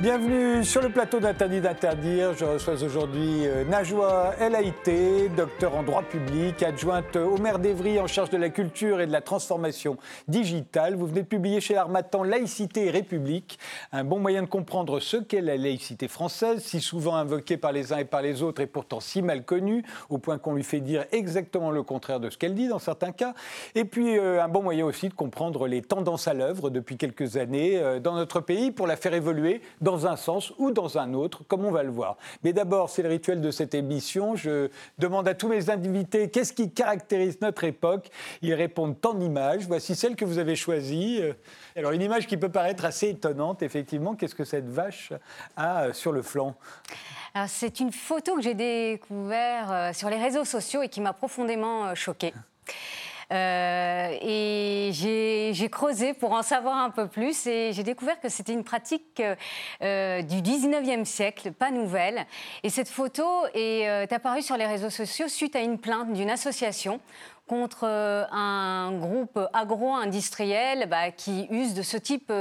Bienvenue sur le plateau d'Interdit d'interdire. Je reçois aujourd'hui euh, Najwa El Haïté, docteur en droit public, adjointe au maire d'Evry en charge de la culture et de la transformation digitale. Vous venez de publier chez l'Armatan Laïcité et République, un bon moyen de comprendre ce qu'est la laïcité française, si souvent invoquée par les uns et par les autres et pourtant si mal connue, au point qu'on lui fait dire exactement le contraire de ce qu'elle dit dans certains cas. Et puis euh, un bon moyen aussi de comprendre les tendances à l'œuvre depuis quelques années euh, dans notre pays pour la faire évoluer un sens ou dans un autre, comme on va le voir. Mais d'abord, c'est le rituel de cette émission. Je demande à tous mes invités qu'est-ce qui caractérise notre époque? Ils répondent en images. Voici celle que vous avez choisie. Euh, alors, une image qui peut paraître assez étonnante, effectivement. Qu'est-ce que cette vache a euh, sur le flanc? C'est une photo que j'ai découverte euh, sur les réseaux sociaux et qui m'a profondément choquée. Euh, et j'ai creusé pour en savoir un peu plus et j'ai découvert que c'était une pratique euh, du 19e siècle, pas nouvelle. Et cette photo est euh, apparue sur les réseaux sociaux suite à une plainte d'une association contre un groupe agro-industriel bah, qui use de ce type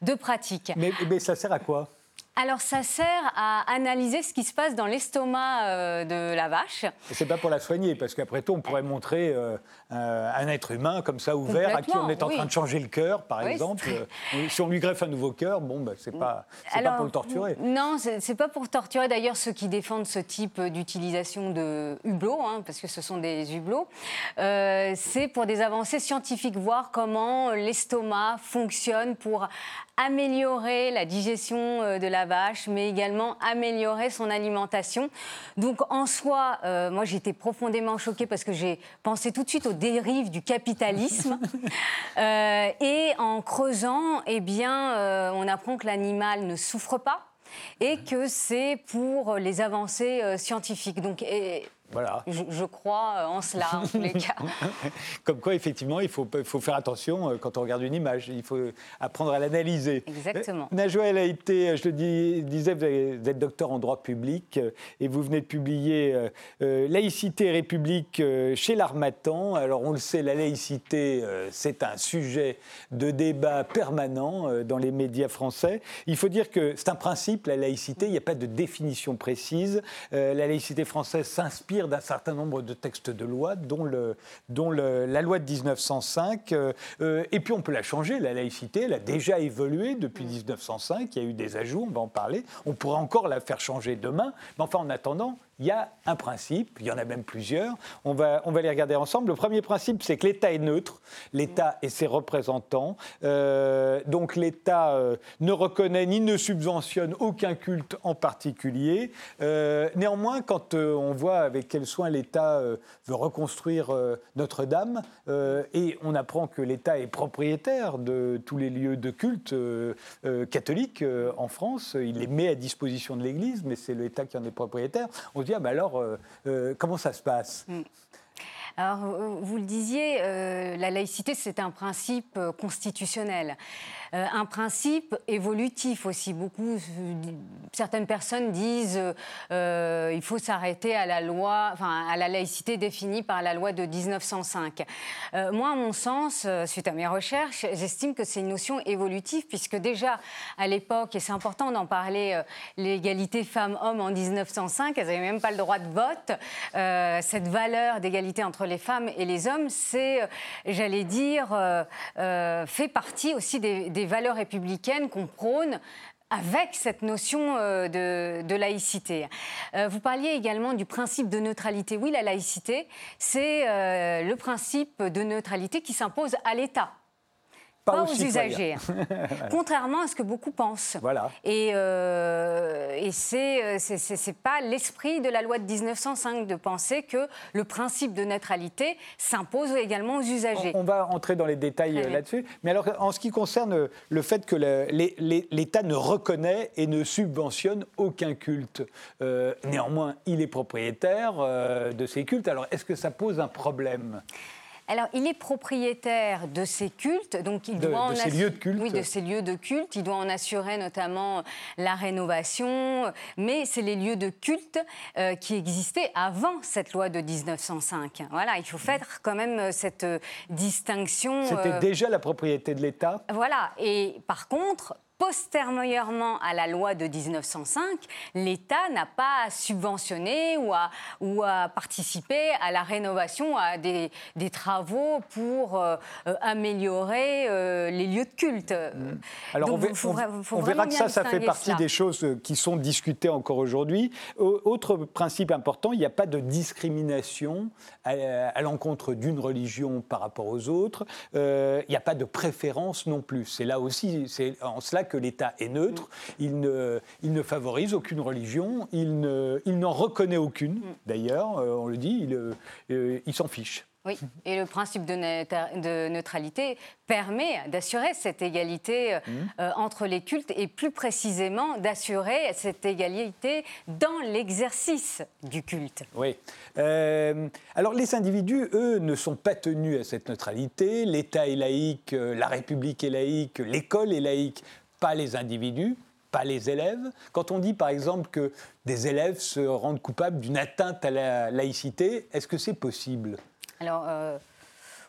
de pratique. Mais ça sert à quoi? Alors, ça sert à analyser ce qui se passe dans l'estomac euh, de la vache. Et c'est pas pour la soigner, parce qu'après tout, on pourrait montrer euh, un être humain comme ça ouvert, à qui on est en train de changer le cœur, par exemple. Euh, si on lui greffe un nouveau cœur, bon, bah, c'est pas, pas pour le torturer. Non, c'est pas pour torturer. D'ailleurs, ceux qui défendent ce type d'utilisation de hublots, hein, parce que ce sont des hublots, c'est pour des avancées scientifiques, voir comment l'estomac fonctionne pour améliorer la digestion euh, de la vache, mais également améliorer son alimentation. Donc en soi, euh, moi été profondément choquée parce que j'ai pensé tout de suite aux dérives du capitalisme. Euh, et en creusant, eh bien, on apprend que l'animal ne souffre pas et que c'est pour les avancées scientifiques. Donc, voilà. Je, crois euh, en cela, en tous les cas. Comme quoi, effectivement, il faut, faut, faire attention euh, quand on regarde une image. Il faut apprendre à l'analyser. Exactement. Euh, Najwa, elle a été, je le disais, vous êtes docteur en droit public et vous venez de publier Laïcité et République chez l'Armatan. Alors, on le sait, la laïcité, c'est un sujet de débat permanent dans les médias français. Il faut dire que c'est un principe, la laïcité. Il n'y a pas de définition précise. la laïcité française s'inspire d'un certain nombre de textes de loi, dont, le, dont la loi de 1905. Euh, euh, et puis on peut la changer, la laïcité, elle a déjà évolué depuis 1905, il y a eu des ajouts, on va en parler. On pourrait encore la faire changer demain, mais enfin en attendant, il y a un principe, il y en a même plusieurs, on va, on va les regarder ensemble. Le premier principe, c'est que l'État est neutre, l'État et ses représentants. Euh, donc l'État euh, ne reconnaît ni ne subventionne aucun culte en particulier. Euh, néanmoins, quand on voit avec quel soin l'État veut reconstruire Notre-Dame, et on apprend que l'État est propriétaire de tous les lieux de culte catholiques en France, il les met à disposition de l'Église, mais c'est l'État qui en est propriétaire. Dit, ah, bah alors, euh, euh, comment ça se passe? Mm. Alors, vous le disiez, euh, la laïcité, c'est un principe constitutionnel. Euh, un principe évolutif aussi. Beaucoup, certaines personnes disent euh, il faut s'arrêter à la loi, enfin à la laïcité définie par la loi de 1905. Euh, moi, à mon sens, suite à mes recherches, j'estime que c'est une notion évolutive puisque déjà à l'époque, et c'est important d'en parler, l'égalité femmes-hommes en 1905, elles n'avaient même pas le droit de vote. cette valeur d'égalité entre les femmes et les hommes, c'est, j'allais dire, fait partie aussi des valeurs républicaines qu'on prône avec cette notion euh, de, laïcité. Euh, vous parliez également du principe de neutralité. Oui, la laïcité, c'est euh, le principe de neutralité qui s'impose à l'État pas, aux, usagers. Contrairement à ce que beaucoup pensent. Voilà. Et, euh, et c'est, c'est, pas l'esprit de la loi de 1905 de penser que le principe de neutralité s'impose également aux usagers. On, va entrer dans les détails euh, là-dessus. Mais alors, en ce qui concerne le fait que l'État ne reconnaît et ne subventionne aucun culte, euh, néanmoins, il est propriétaire euh, de ces cultes. Alors, est-ce que ça pose un problème? Alors, il est propriétaire de ces cultes, donc il doit de ces lieux de culte. Oui, de ces lieux de culte. Il doit en assurer notamment la rénovation, mais c'est les lieux de culte euh, qui existaient avant cette loi de 1905. Voilà, il faut faire quand même euh, cette distinction. C'était euh, déjà la propriété de l'État. Voilà, et par contre, postérieurement à la loi de 1905, l'État n'a pas subventionné ou à, ou à participé à la rénovation, à des, des travaux pour euh, euh, améliorer euh, les lieux de culte. Mmh. Alors on, verra que ça, ça fait partie des choses qui sont discutées encore aujourd'hui. Autre principe important, il n'y a pas de discrimination à, l'encontre d'une religion par rapport aux autres. il n'y a pas de préférence non plus. C'est là aussi, c'est en cela que l'État est neutre, il ne, il ne favorise aucune religion, il n'en il reconnaît aucune, d'ailleurs, euh, on le dit, il, euh, il s'en fiche. Oui, et le principe de, neutralité permet d'assurer cette égalité euh, mmh. entre les cultes et plus précisément d'assurer cette égalité dans l'exercice du culte. Oui. alors les individus, eux, ne sont pas tenus à cette neutralité. L'État est laïque, la République est laïque, l'école est laïque pas les individus, pas les élèves. Quand on dit par exemple que des élèves se rendent coupables d'une atteinte à la laïcité, est-ce que c'est possible? Euh,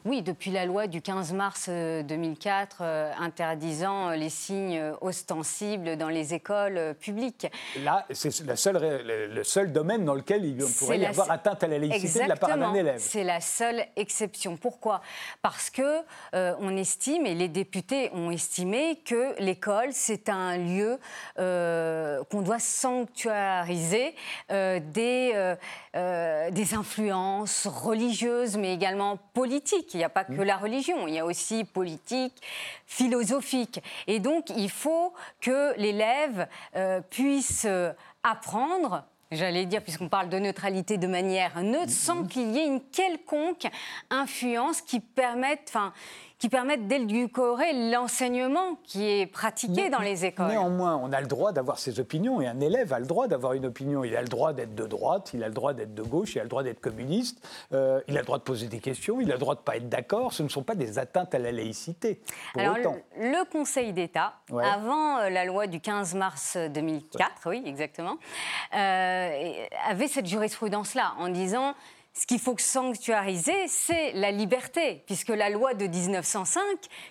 oui, depuis la loi du 15 mars 2004 euh, euh, interdisant euh, les signes ostensibles dans les écoles publiques. Là, c'est le seul, le seul domaine dans lequel il pourrait y avoir atteinte à la laïcité de la part d'un élève. C'est la seule exception. Pourquoi? Parce que on estime, et les députés ont estimé, que l'école, c'est un lieu qu'on doit sanctuariser des, des influences religieuses, mais également politiques il n'y a pas que la religion, il y a aussi politique, philosophique. Et donc, il faut que l'élève euh, puisse euh, apprendre j'allais dire, puisqu'on parle de neutralité de manière neutre, sans mm. qu'il y ait une quelconque influence qui permette, enfin, qui permettent d'édulcorer l'enseignement qui est pratiqué dans les écoles. Néanmoins, on a le droit d'avoir ses opinions et un élève a le droit d'avoir une opinion. Il a le droit d'être de droite, il a le droit d'être de gauche, il a le droit d'être communiste, euh, il a le droit de poser des questions, il a le droit de ne pas être d'accord. Ce ne sont pas des atteintes à la laïcité. Alors, Le, Conseil d'État, avant euh, la loi du 15 mars 2004, oui, exactement, euh, avait cette jurisprudence-là en disant ce qu'il faut sanctuariser, c'est la liberté, puisque la loi de 1905,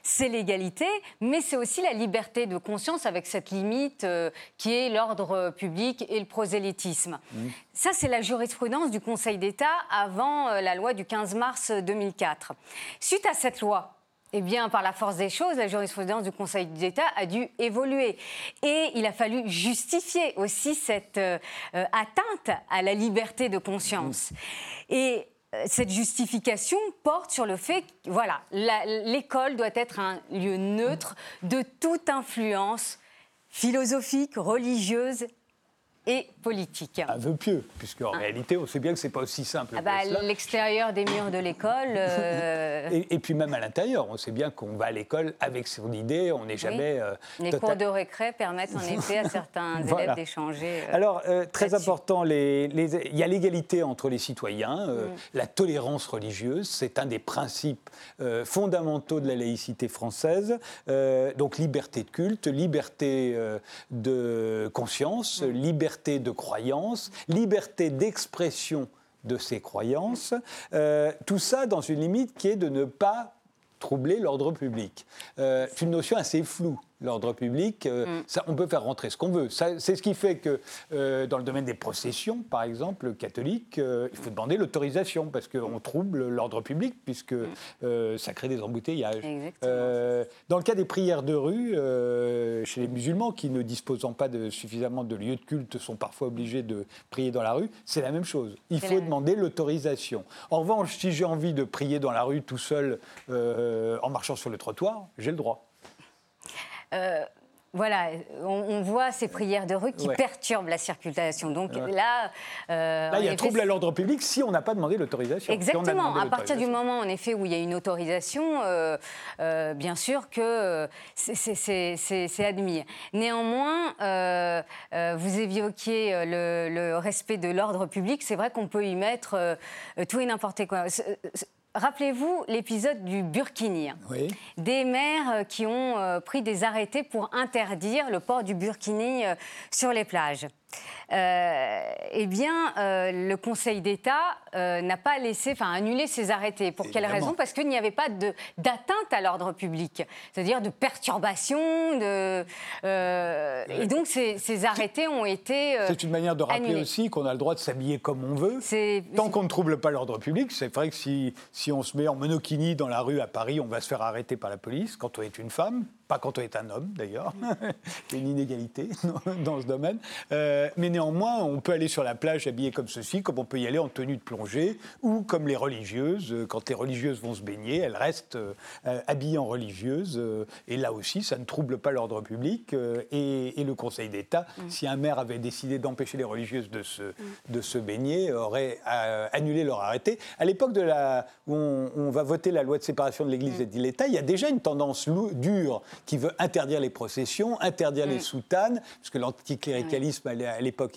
c'est l'égalité, mais c'est aussi la liberté de conscience avec cette limite euh, qui est l'ordre public et le prosélytisme. Mmh. Ça, c'est la jurisprudence du Conseil d'État avant euh, la loi du 15 mars 2004. Suite à cette loi, eh bien, par la force des choses, la jurisprudence du Conseil d'État a dû évoluer. Et il a fallu justifier aussi cette euh, euh, atteinte à la liberté de conscience. Et euh, cette justification porte sur le fait que voilà, l'école doit être un lieu neutre de toute influence philosophique, religieuse et politique. Un vœu pieux, puisque en ah. réalité, on sait bien que c'est pas aussi simple. Ah bah, L'extérieur des murs de l'école. Euh, et, puis même à l'intérieur, on sait bien qu'on va à l'école avec son idée, on n'est jamais. Euh, les cours de récré permettent en effet à certains élèves d'échanger. Euh, Alors, très important, les, il y a l'égalité entre les citoyens, mm. la tolérance religieuse, c'est un des principes fondamentaux de la laïcité française. donc, liberté de culte, liberté de conscience, mm. liberté de croyance, liberté d'expression de ses croyances, euh, tout ça dans une limite qui est de ne pas troubler l'ordre public. Euh, c'est une notion assez floue l'ordre public, euh, mm. ça, on peut faire rentrer ce qu'on veut. C'est ce qui fait que euh, dans le domaine des processions, par exemple, catholiques, euh, il faut demander l'autorisation parce qu'on trouble l'ordre public puisque mm. ça crée des embouteillages. dans le cas des prières de rue, chez les musulmans qui ne disposant pas de suffisamment de lieux de culte sont parfois obligés de prier dans la rue, c'est la même chose. Il faut demander l'autorisation. En revanche, si j'ai envie de prier dans la rue tout seul en marchant sur le trottoir, j'ai le droit. Euh, voilà, on, voit ces prières de rue qui perturbent la circulation. Donc là, euh, là, il y a trouble à l'ordre public si on n'a pas demandé l'autorisation. Exactement. à partir du moment, en effet, où il y a une autorisation, euh, bien sûr que c'est admis. Néanmoins, vous évoquiez le, le respect de l'ordre public. C'est vrai qu'on peut y mettre tout et n'importe quoi. Rappelez-vous l'épisode du burkini. Des maires euh, qui ont euh, pris des arrêtés pour interdire le port du burkini euh, sur les plages. Euh, eh bien, euh, le Conseil d'État euh, n'a pas laissé, enfin, annulé ces arrêtés. Pour quelle raison? Parce qu'il n'y avait pas d'atteinte à l'ordre public, c'est-à-dire de perturbation. De, et donc, ces, arrêtés ont été. c'est une manière de rappeler aussi qu'on a le droit de s'habiller comme on veut. Tant qu'on ne trouble pas l'ordre public, c'est vrai que si, si on se met en monokini dans la rue à Paris, on va se faire arrêter par la police quand on est une femme. Pas quand on est un homme, d'ailleurs. Il y a une inégalité dans ce domaine. Euh, mais néanmoins, on peut aller sur la plage habillé comme ceci, comme on peut y aller en tenue de plongée, ou comme les religieuses. Euh, quand les religieuses vont se baigner, elles restent euh, habillées en religieuses. et là aussi, ça ne trouble pas l'ordre public. Et, le Conseil d'État, mm. si un maire avait décidé d'empêcher les religieuses de se, mm. de se baigner, aurait annulé leur arrêté. À l'époque de la, où on, va voter la loi de séparation de l'Église mm. et de l'État, il y a déjà une tendance dure qui veut interdire les processions, interdire les soutanes, parce que l'anticléricalisme à l'époque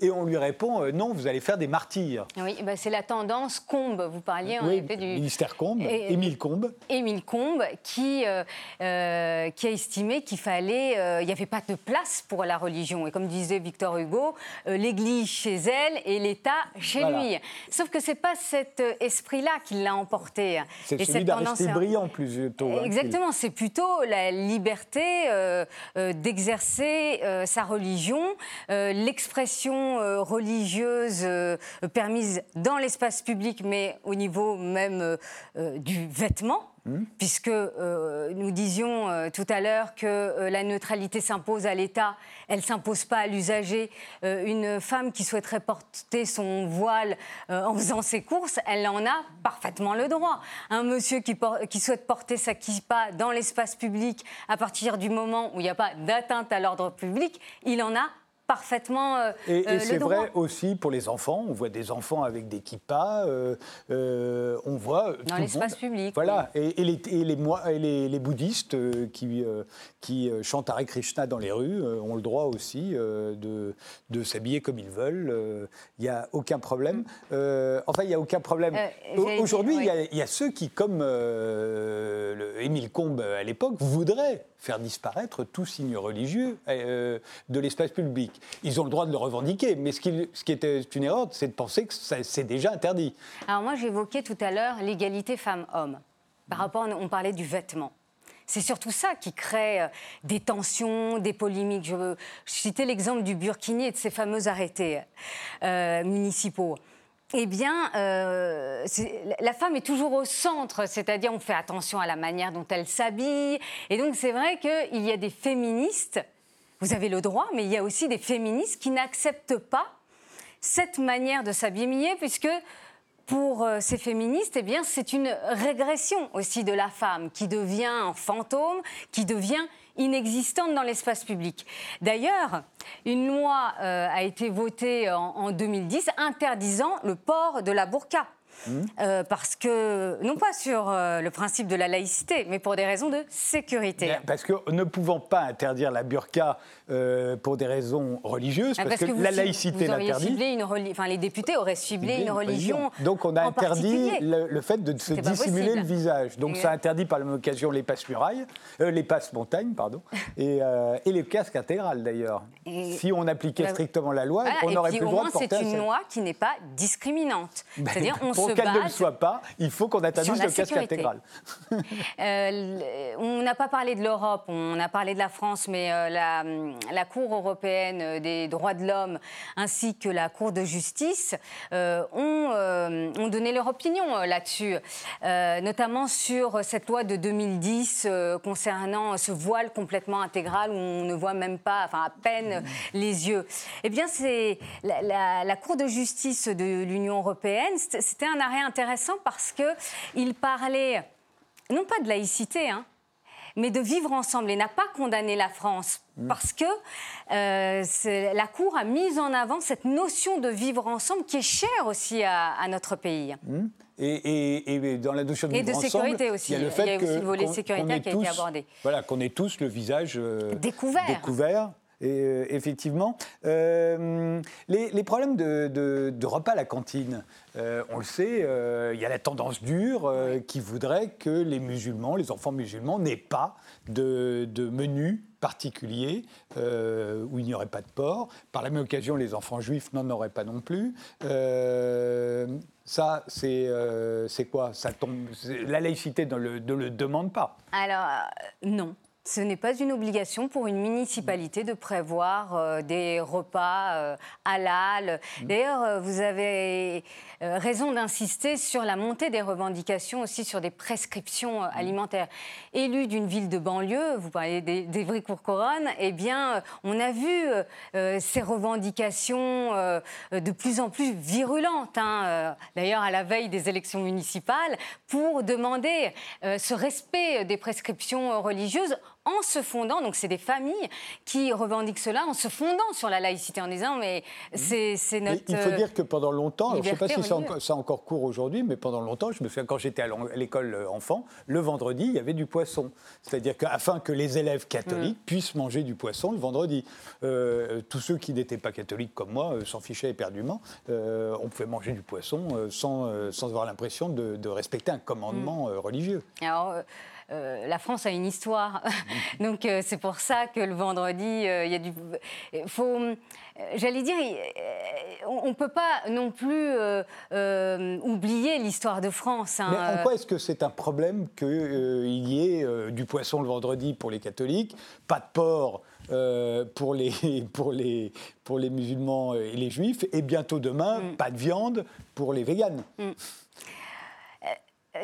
et on lui répond euh, non, vous allez faire des martyrs. Oui, bah, c'est la tendance Combe, vous parliez en effet du ministère Combe, Émile Combe. Émile Combe, qui, euh, euh, qui a estimé qu'il fallait, il n'y avait pas de place pour la religion. Et comme disait Victor Hugo, l'Église chez elle et l'État chez lui. Sauf que c'est pas cet esprit-là qui l'a emporté. C'est celui d'Aristide Briand, plutôt. Hein, Exactement, c'est plutôt la liberté d'exercer sa religion, l'expression religieuse permise dans l'espace public, mais au niveau même du vêtement. Hmm. puisque euh, nous disions euh, tout à l'heure que euh, la neutralité s'impose à l'État, elle ne s'impose pas à l'usager. une femme qui souhaiterait porter son voile en faisant ses courses, elle en a parfaitement le droit. Un monsieur qui, qui souhaite porter sa kippa dans l'espace public à partir du moment où il n'y a pas d'atteinte à l'ordre public, il en a parfaitement euh, Et, et euh, c'est vrai aussi pour les enfants. On voit des enfants avec des kippas. Euh, on voit dans l'espace public. Voilà. Et, les, et, les, les, bouddhistes qui, qui chantent Hare Krishna dans les rues ont le droit aussi de, de s'habiller comme ils veulent. Il n'y a aucun problème. enfin, il n'y a aucun problème. Aujourd'hui, il y, a ceux qui, comme Émile Combes à l'époque, voudraient faire disparaître tout signe religieux euh, de l'espace public. Ils ont le droit de le revendiquer, mais ce qui, ce était une erreur, c'est de penser que c'est déjà interdit. Alors moi, j'évoquais tout à l'heure l'égalité femmes-hommes. Par rapport, on parlait du vêtement. C'est surtout ça qui crée euh, des tensions, des polémiques. Je veux citer l'exemple du Burkini et de ces fameux arrêtés euh, municipaux eh bien, euh, la femme est toujours au centre, c'est-à-dire on fait attention à la manière dont elle s'habille. Et donc c'est vrai qu'il y a des féministes, vous avez le droit, mais il y a aussi des féministes qui n'acceptent pas cette manière de s'habiller, puisque pour euh, ces féministes, eh bien, c'est une régression aussi de la femme qui devient fantôme, qui devient inexistante dans l'espace public. D'ailleurs, une loi euh, a été votée en, en 2010 interdisant le port de la burqa. Euh, parce que, non pas sur euh, le principe de la laïcité, mais pour des raisons de sécurité. parce que ne pouvant pas interdire la burqa euh, pour des raisons religieuses, ah, parce, que, la laïcité l'interdit. Enfin, les députés auraient ciblé une religion. Donc on a interdit le, fait de se dissimuler le visage. Donc ça interdit par l'occasion les passes murailles, les passes montagnes, pardon, et, et les casques intégrales d'ailleurs. Si on appliquait bah strictement la loi, on n'aurait plus le droit de porter. C'est une loi qui n'est pas discriminante. Ben, C'est-à-dire on pour qu'elle ne le soit pas, il faut qu'on interdise le casque intégral. Euh, on n'a pas parlé de l'Europe, on a parlé de la France, mais euh, la, Cour européenne des droits de l'homme ainsi que la Cour de justice euh, ont, donné leur opinion là-dessus, notamment sur cette loi de 2010 concernant ce voile complètement intégral où on ne voit même pas, enfin à peine les yeux. Eh bien, c'est la, la Cour de justice de l'Union européenne, c'était un arrêt intéressant parce qu'il parlait non pas de laïcité, hein, mais de vivre ensemble et n'a pas condamné la France mm. parce que euh, la Cour a mis en avant cette notion de vivre ensemble qui est chère aussi à, notre pays. Mm. Et, dans la notion de vivre sécurité aussi. il y a le fait aussi le volet sécuritaire qui a été abordé. Voilà, qu'on ait tous le visage euh, découvert. découvert Et, effectivement, les, problèmes de, repas à la cantine, on le sait, il y a la tendance dure qui voudrait que les musulmans, les enfants musulmans, n'aient pas de, de menu particulier euh, où il n'y aurait pas de porc. Par la même occasion, les enfants juifs n'en auraient pas non plus. Euh, ça, euh, c'est quoi? Ça tombe, La laïcité ne le, ne le demande pas. Alors, non. Ce n'est pas une obligation pour une municipalité de prévoir des repas halal. Mmh. D'ailleurs, vous avez euh, raison d'insister sur la montée des revendications, aussi sur des prescriptions euh, mmh. alimentaires. Élu d'une ville de banlieue, vous parlez d'Evry-Courcouronnes, eh bien, euh, on a vu ces revendications de plus en plus virulentes, hein, d'ailleurs à la veille des élections municipales, pour demander ce respect des prescriptions religieuses en se fondant, donc c'est des familles qui revendiquent cela en se fondant sur la laïcité, en disant mais c'est notre. il faut dire que pendant longtemps, je ne sais pas si ça encore court aujourd'hui, mais pendant longtemps, je me souviens quand j'étais à l'école euh, enfant, le vendredi, il y avait du poisson. C'est-à-dire qu'afin que les élèves catholiques mm. puissent manger du poisson le vendredi. Euh, tous ceux qui n'étaient pas catholiques comme moi euh, s'en fichaient éperdument. on pouvait manger du poisson sans, sans avoir l'impression de, respecter un commandement mm. religieux. Alors, la France a une histoire. Donc c'est pour ça que le vendredi, il y a du. Faut, j'allais dire, on ne peut pas non plus euh, euh, oublier l'histoire de France. Hein. Mais en quoi est-ce que c'est un problème qu'il euh, y ait du poisson le vendredi pour les catholiques, pas de porc pour, les, pour, les, pour les musulmans et les juifs, et bientôt demain, mm. pas de viande pour les véganes? Mm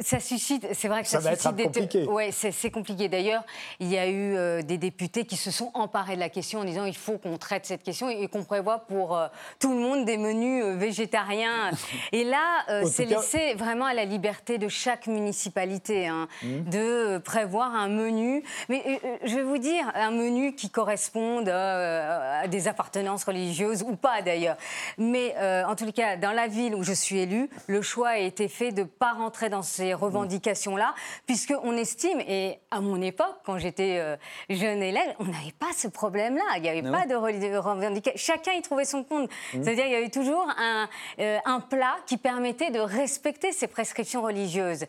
ça suscite, c'est vrai que ça, ça va suscite être compliqué. Ouais, c'est compliqué. D'ailleurs, il y a eu euh, des députés qui se sont emparés de la question en disant il faut qu'on traite cette question et qu'on prévoit pour euh, tout le monde des menus euh, végétariens. et là, c'est laissé vraiment à la liberté de chaque municipalité hein, mmh. de prévoir un menu. Mais je vais vous dire, un menu qui corresponde à des appartenances religieuses ou pas d'ailleurs. Mais en tout cas, dans la ville où je suis élue, le choix a été fait de ne pas rentrer dans ces revendications-là, puisqu'on estime, et à mon époque, quand j'étais euh, jeune élève, on n'avait pas ce problème-là. Il n'y avait pas de revendication. Chacun y trouvait son compte. Mmh. C'est-à-dire qu'il y avait toujours un, euh, un, plat qui permettait de respecter ces prescriptions religieuses.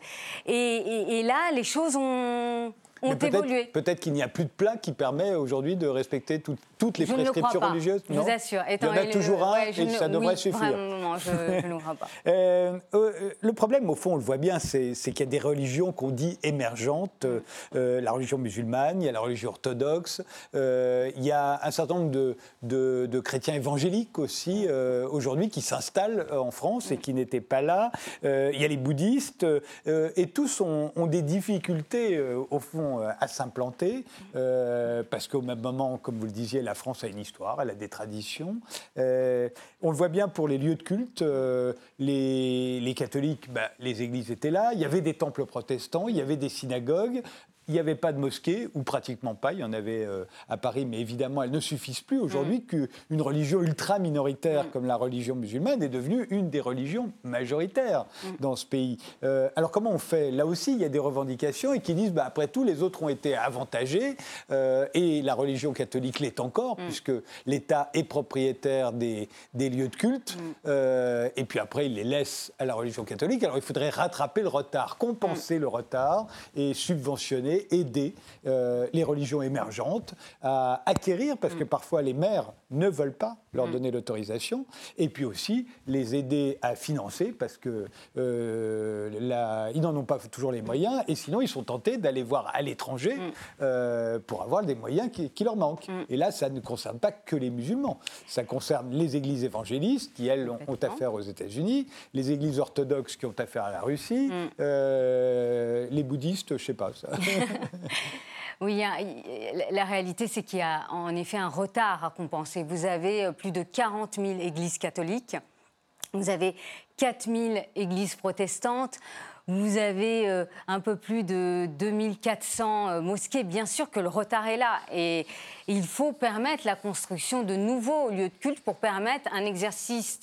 et là, les choses ont ont évolué. Peut-être qu'il n'y a plus de plat qui permet aujourd'hui de respecter toutes les prescriptions religieuses. Je vous assure. Il y en a toujours un et ça devrait suffire. Non, je, ne crois pas. Euh, euh, le problème, au fond, on le voit bien, c'est qu'il y a des religions qu'on dit émergentes. Euh, la religion musulmane, il y a la religion orthodoxe, il y a un certain nombre de, de, chrétiens évangéliques aussi aujourd'hui qui s'installent en France et qui n'étaient pas là. il y a les bouddhistes et tous ont, ont des difficultés, au fond, euh, à s'implanter, euh, parce qu'au même moment, comme vous le disiez, la France a une histoire, elle a des traditions. Euh, on le voit bien pour les lieux de culte, les, catholiques, bah, les églises étaient là, il y avait des temples protestants, il y avait des synagogues, il n'y avait pas de mosquée, ou pratiquement pas. Il y en avait euh, à Paris, mais évidemment, elles ne suffisent plus aujourd'hui mm. qu'une religion ultra minoritaire mm. comme la religion musulmane est devenue une des religions majoritaires mm. dans ce pays. Euh, alors comment on fait? Là aussi, il y a des revendications et qui disent, bah, après tout, les autres ont été avantagés euh, et la religion catholique l'est encore, puisque l'État est propriétaire des, des, lieux de culte. et puis après, il les laisse à la religion catholique. Alors il faudrait rattraper le retard, compenser le retard et subventionner aider euh, les religions émergentes à acquérir, parce que mm. parfois les maires ne veulent pas leur mm. donner l'autorisation, et puis aussi les aider à financer, parce que euh, ils n'en ont pas toujours les moyens, et sinon ils sont tentés d'aller voir à l'étranger mm. euh, pour avoir des moyens qui, leur manquent. Et là, ça ne concerne pas que les musulmans, ça concerne les églises évangélistes, qui elles ont affaire aux États-Unis, les églises orthodoxes qui ont affaire à la Russie, les bouddhistes, je ne sais pas. Ça. Oui, la réalité, c'est qu'il y a en effet un retard à compenser. Vous avez euh, plus de 40 000 églises catholiques, vous avez 4 000 églises protestantes, vous avez euh, un peu plus de 2400 euh, mosquées. Bien sûr que le retard est là et il faut permettre la construction de nouveaux lieux de culte pour permettre un exercice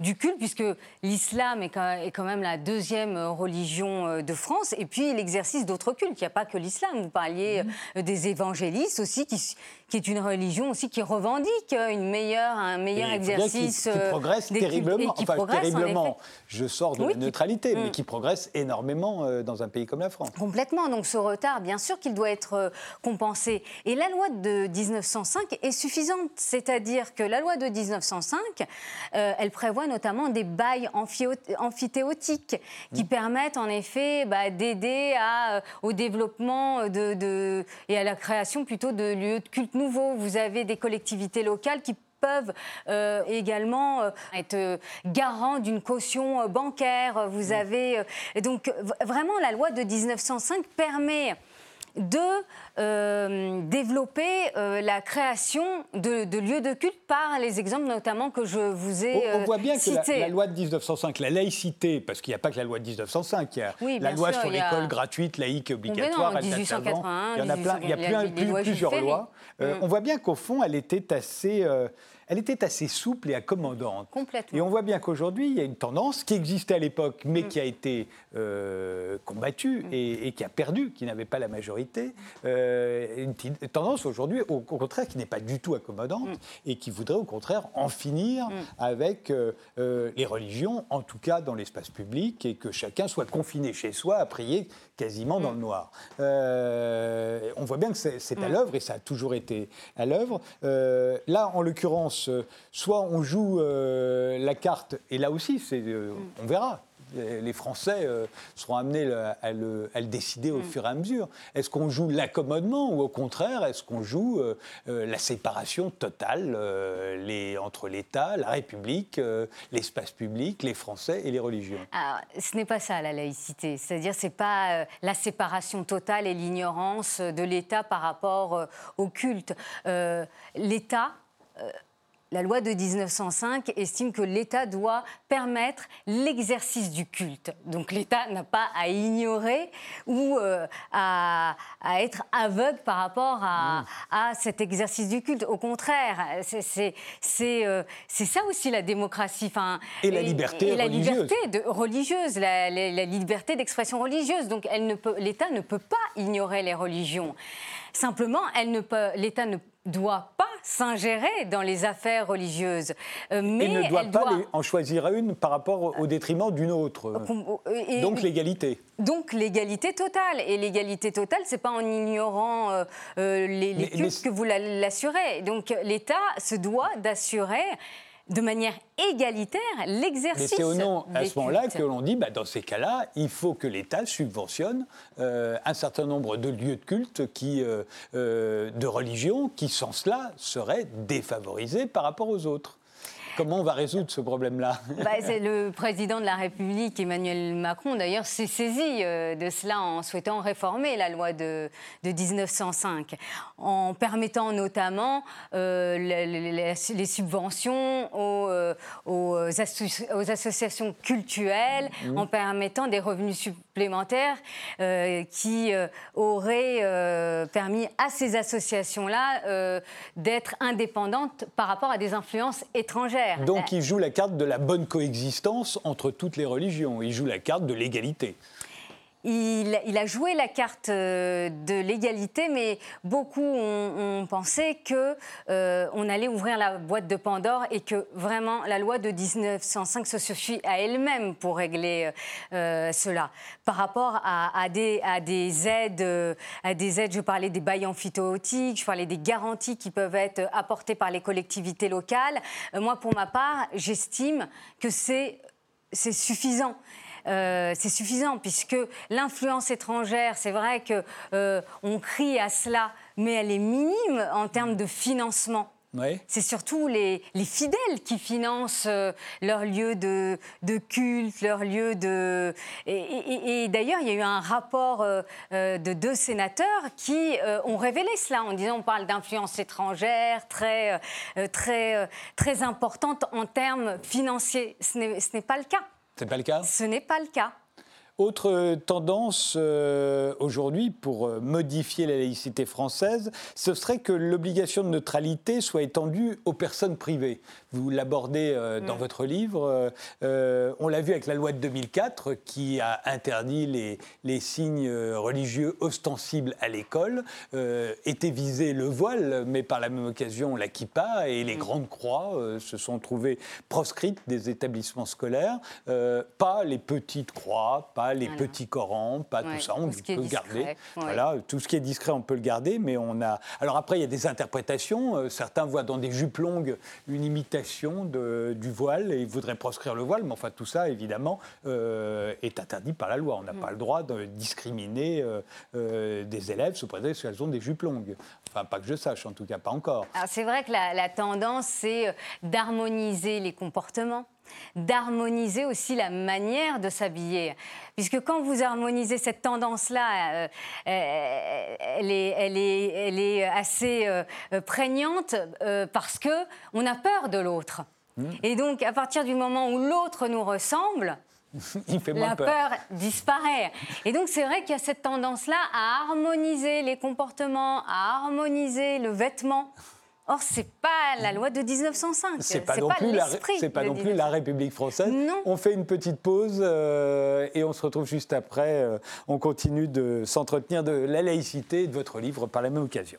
du culte, puisque l'islam est, quand même la deuxième religion de France, et puis l'exercice d'autres cultes. Il n'y a pas que l'islam. Vous parliez mmh. des évangélistes aussi, qui, qui est une religion aussi qui revendique une meilleure, un meilleur exercice. Qui, qui, progresse terriblement. enfin, terriblement. Je sors de la neutralité, mais mm. qui progresse énormément euh, dans un pays comme la France. Complètement. Donc ce retard, bien sûr qu'il doit être euh, compensé. Et la loi de 1905 est suffisante. C'est-à-dire que la loi de 1905, euh, elle prévoit notamment des bails amphithéotiques qui mm. permettent en effet bah, d'aider au développement de, et à la création plutôt de lieux de culte nouveau. Vous avez des collectivités locales qui peuvent euh, également euh, être euh, garants d'une caution bancaire. Vous avez donc vraiment la loi de 1905 permet de euh, développer euh, la création de, lieux de culte par les exemples notamment que je vous ai cités. on, voit bien que la, loi de 1905, la laïcité, parce qu'il n'y a pas que la loi de 1905, il y a la loi sur l'école gratuite, laïque, obligatoire, non, 1881, il y en a plein, il y a, plusieurs lois. Mm. On voit bien qu'au fond, elle était assez elle était assez souple et accommodante. Complètement. Et on voit bien qu'aujourd'hui, il y a une tendance qui existait à l'époque, mais mm. qui a été euh, combattue mm. et, qui a perdu, qui n'avait pas la majorité. Euh, une tendance aujourd'hui, au, contraire, qui n'est pas du tout accommodante mm. et qui voudrait au contraire en finir avec euh, les religions, en tout cas dans l'espace public, et que chacun soit confiné chez soi à prier quasiment dans le noir. on voit bien que c'est à l'œuvre et ça a toujours été à l'œuvre. là, en l'occurrence, euh, soit on joue euh, la carte, et là aussi, euh, on verra. Les Français seront amenés à le, décider au mm. fur et à mesure. Est-ce qu'on joue l'accommodement ou au contraire, est-ce qu'on joue la séparation totale entre l'État, la République, l'espace public, les Français et les religions? Ce n'est pas ça la laïcité. C'est-à-dire c'est pas la séparation totale et l'ignorance de l'État par rapport au culte. L'État la loi de 1905 estime que l'État doit permettre l'exercice du culte. Donc l'État n'a pas à ignorer ou euh, à, être aveugle par rapport à, cet exercice du culte. Au contraire, c'est euh, ça aussi la démocratie. Enfin, et la liberté la religieuse. liberté de, religieuse, la, la liberté d'expression religieuse. Donc l'État ne peut pas ignorer les religions. Simplement, l'État ne doit pas s'ingérer dans les affaires religieuses. Euh, mais et ne doit pas en choisir une par rapport au détriment d'une autre. Euh, donc l'égalité. Donc l'égalité totale. Et l'égalité totale, c'est pas en ignorant euh, les, les cultes que vous l'assurez. Donc l'État se doit d'assurer de manière égalitaire l'exercice. Mais c'est au nom, à ce moment-là, que l'on dit, bah, dans ces cas-là, il faut que l'État subventionne euh, un certain nombre de lieux de culte qui, euh, euh, de religion qui, sans cela, seraient défavorisés par rapport aux autres. Comment on va résoudre ce problème-là bah, Le président de la République, Emmanuel Macron, d'ailleurs, s'est saisi euh, de cela en souhaitant réformer la loi de, 1905, en permettant notamment euh, les, subventions aux, euh, aux, associations culturelles, mmh. en permettant des revenus supplémentaires qui auraient permis à ces associations-là d'être indépendantes par rapport à des influences étrangères. Donc il joue la carte de la bonne coexistence entre toutes les religions. Il joue la carte de l'égalité. Il, a joué la carte euh, de l'égalité, mais beaucoup ont, pensé qu'on euh, allait ouvrir la boîte de Pandore et que vraiment la loi de 1905 se suffit à elle-même pour régler euh, cela. Par rapport à, des, à, des, aides, à des aides, je parlais des bails amphithéotiques, je parlais des garanties qui peuvent être apportées par les collectivités locales. moi, pour ma part, j'estime que c'est suffisant. Euh, c'est suffisant, puisque l'influence étrangère, c'est vrai qu'on euh, crie à cela, mais elle est minime en termes de financement. C'est surtout les, fidèles qui financent euh, leurs lieux de, culte, leurs lieux de... Et, d'ailleurs, il y a eu un rapport de deux sénateurs qui ont révélé cela en disant on parle d'influence étrangère très, très, très importante en termes financiers. Ce n'est pas le cas. C'est pas le cas? Ce n'est pas le cas. Autre tendance euh, aujourd'hui pour euh, modifier la laïcité française, ce serait que l'obligation de neutralité soit étendue aux personnes privées. Vous l'abordez euh, dans mm. votre livre. on l'a vu avec la loi de 2004 qui a interdit les, les signes religieux ostensibles à l'école. était visé le voile, mais par la même occasion la kippa et les mm. grandes croix se sont trouvées proscrites des établissements scolaires. pas les petites croix, pas les petits Corans, pas tout ça, on peut le garder. Voilà, tout ce qui est discret, on peut le garder, mais on a. Alors après, il y a des interprétations. Euh, certains voient dans des jupes longues une imitation de, du voile et ils voudraient proscrire le voile, mais enfin tout ça, évidemment, euh, est interdit par la loi. On n'a mm. pas le droit de discriminer euh, des élèves sous prétexte qu'elles ont des jupes longues. Enfin, pas que je sache, en tout cas, pas encore. C'est vrai que la tendance, c'est d'harmoniser les comportements d'harmoniser aussi la manière de s'habiller. Puisque quand vous harmonisez cette tendance-là, euh, euh, elle, est, assez euh, prégnante parce qu'on a peur de l'autre. Mmh. Et donc, à partir du moment où l'autre nous ressemble, la peur. disparaît. Et donc c'est vrai qu'il y a cette tendance-là à harmoniser les comportements, à harmoniser le vêtement. Or, ce n'est pas la loi de 1905. C'est pas, non, plus la, pas non plus la République française. On fait une petite pause euh, et on se retrouve juste après. Euh, on continue de s'entretenir de la laïcité et de votre livre par la même occasion.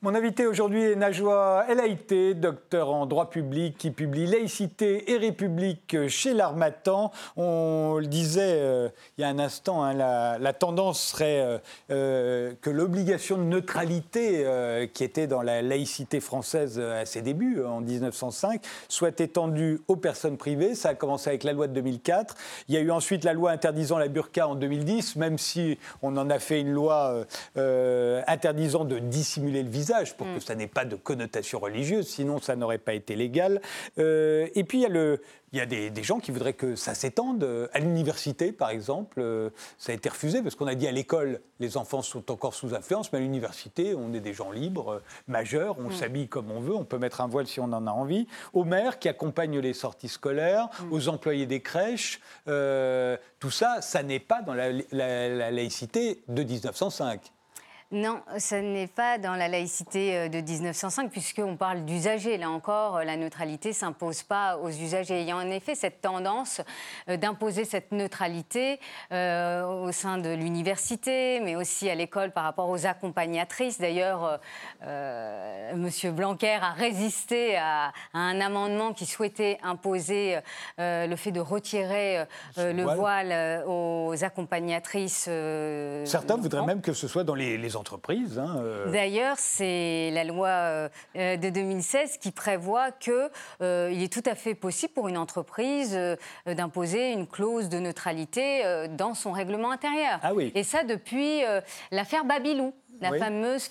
Mon invité aujourd'hui est Najwa El Haïté, docteur en droit public qui publie Laïcité et République chez l'Armatan. On le disait euh, il y a un instant, hein, la, tendance serait euh, euh, que l'obligation de neutralité qui était dans la laïcité française à ses débuts, en 1905, soit étendue aux personnes privées. Ça a commencé avec la loi de 2004. Il y a eu ensuite la loi interdisant la burqa en 2010, même si on en a fait une loi interdisant de dissimuler le visage pour que mm. ça n'ait pas de connotation religieuse, sinon ça n'aurait pas été légal. Euh, et puis il y a le, il y a des, gens qui voudraient que ça s'étende. Euh, à l'université, par exemple, euh, ça a été refusé parce qu'on a dit à l'école, les enfants sont encore sous influence, mais à l'université, on est des gens libres, majeurs, on mm. s'habille comme on veut, on peut mettre un voile si on en a envie. Aux mères qui accompagnent les sorties scolaires, mm. aux employés des crèches, tout ça, ça n'est pas dans la, la laïcité de 1905. Non, ce n'est pas dans la laïcité euh, de 1905, puisqu'on parle d'usagers. Là encore, euh, la neutralité ne s'impose pas aux usagers. Il y a en effet cette tendance euh, d'imposer cette neutralité au sein de l'université, mais aussi à l'école par rapport aux accompagnatrices. D'ailleurs, M. Blanquer a résisté à, un amendement qui souhaitait imposer le fait de retirer le voile aux accompagnatrices. Certains voudraient même que ce soit dans les, les entreprises. Hein, euh. D'ailleurs, c'est la loi euh, de 2016 qui prévoit qu'il euh, est tout à fait possible pour une entreprise d'imposer une clause de neutralité dans son règlement intérieur. Ah oui. Et ça depuis l'affaire Babylou. La fameuse